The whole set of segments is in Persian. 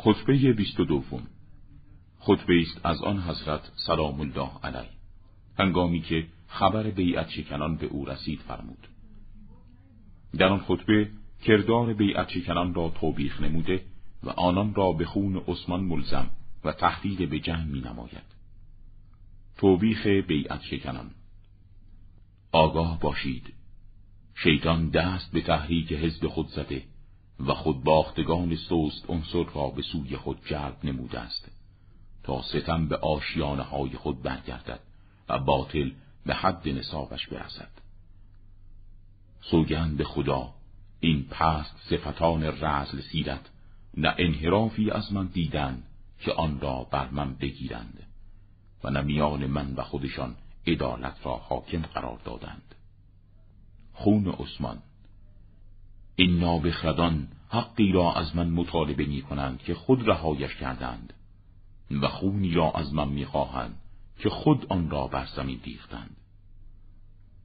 خطبه بیست و دوم. خطبه است از آن حضرت سلام الله علیه. هنگامی که خبر بیعت شکنان به او رسید فرمود. در آن خطبه کردار بیعت شکنان را توبیخ نموده و آنان را به خون عثمان ملزم و تهدید به جنگ می نماید. توبیخ بیعت شکنان. آگاه باشید. شیطان دست به تحریک حزب خود زده. و خود باختگان سوست عنصر را به سوی خود جلب نموده است تا ستم به آشیانه های خود برگردد و باطل به حد نصابش برسد. سوگند به خدا این پست صفتان رزل سیرت نه انحرافی از من دیدن که آن را بر من بگیرند و نه میان من و خودشان عدالت را حاکم قرار دادند. خون عثمان این نابخردان حقی را از من مطالبه می کنند که خود رهایش کردند و خونی را از من می خواهند که خود آن را بر زمین ریختند.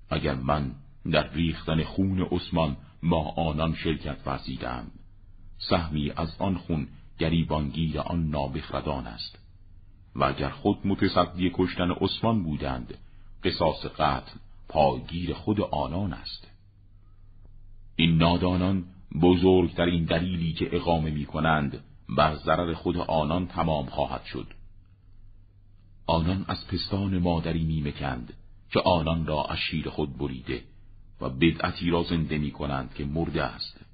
اگر من در ریختن خون عثمان ما آنان شرکت ورزیدم سهمی از آن خون گریبانگیر آن نابخردان است و اگر خود متصدی کشتن عثمان بودند قصاص قتل پایگیر خود آنان است. این نادانان بزرگترین دلیلی که اقامه می کنند بر ضرر خود آنان تمام خواهد شد. آنان از پستان مادری میمکند که آنان را از شیر خود بریده و بدعتی را زنده می کنند که مرده است.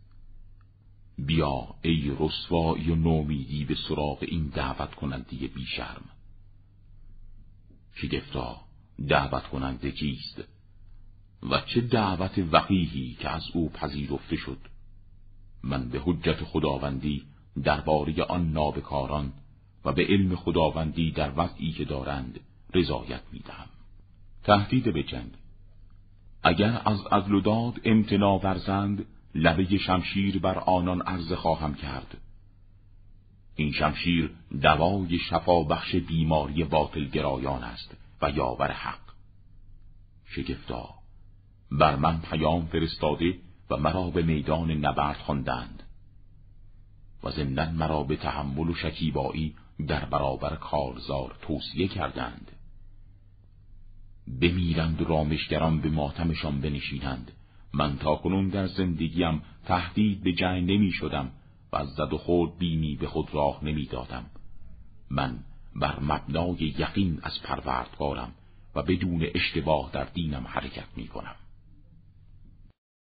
بیا ای رسوایی و نومیدی به سراغ این دعوت کننده بیشرم. شگفتا دعوت کننده کیست؟ و چه دعوت وقیهی که از او پذیرفته شد. من به حجت خداوندی درباره آن نابکاران و به علم خداوندی در وقتی که دارند رضایت می‌دهم. تهدید به جنگ. اگر از عدل و داد امتنا ورزند لبه شمشیر بر آنان عرض خواهم کرد. این شمشیر دوای شفا بخش بیماری باطل گرایان است و یاور حق. شگفتا بر من پیام فرستاده و مرا به میدان نبرد خواندند و ضمنا مرا به تحمل و شکیبایی در برابر کارزار توصیه کردند بمیرند و رامشگران به ماتمشان بنشینند من تا کنون در زندگیم تهدید به جنگ نمی شدم و از زد و خورد بینی به خود راه نمی دادم. من بر مبنای یقین از پروردگارم و بدون اشتباه در دینم حرکت می کنم.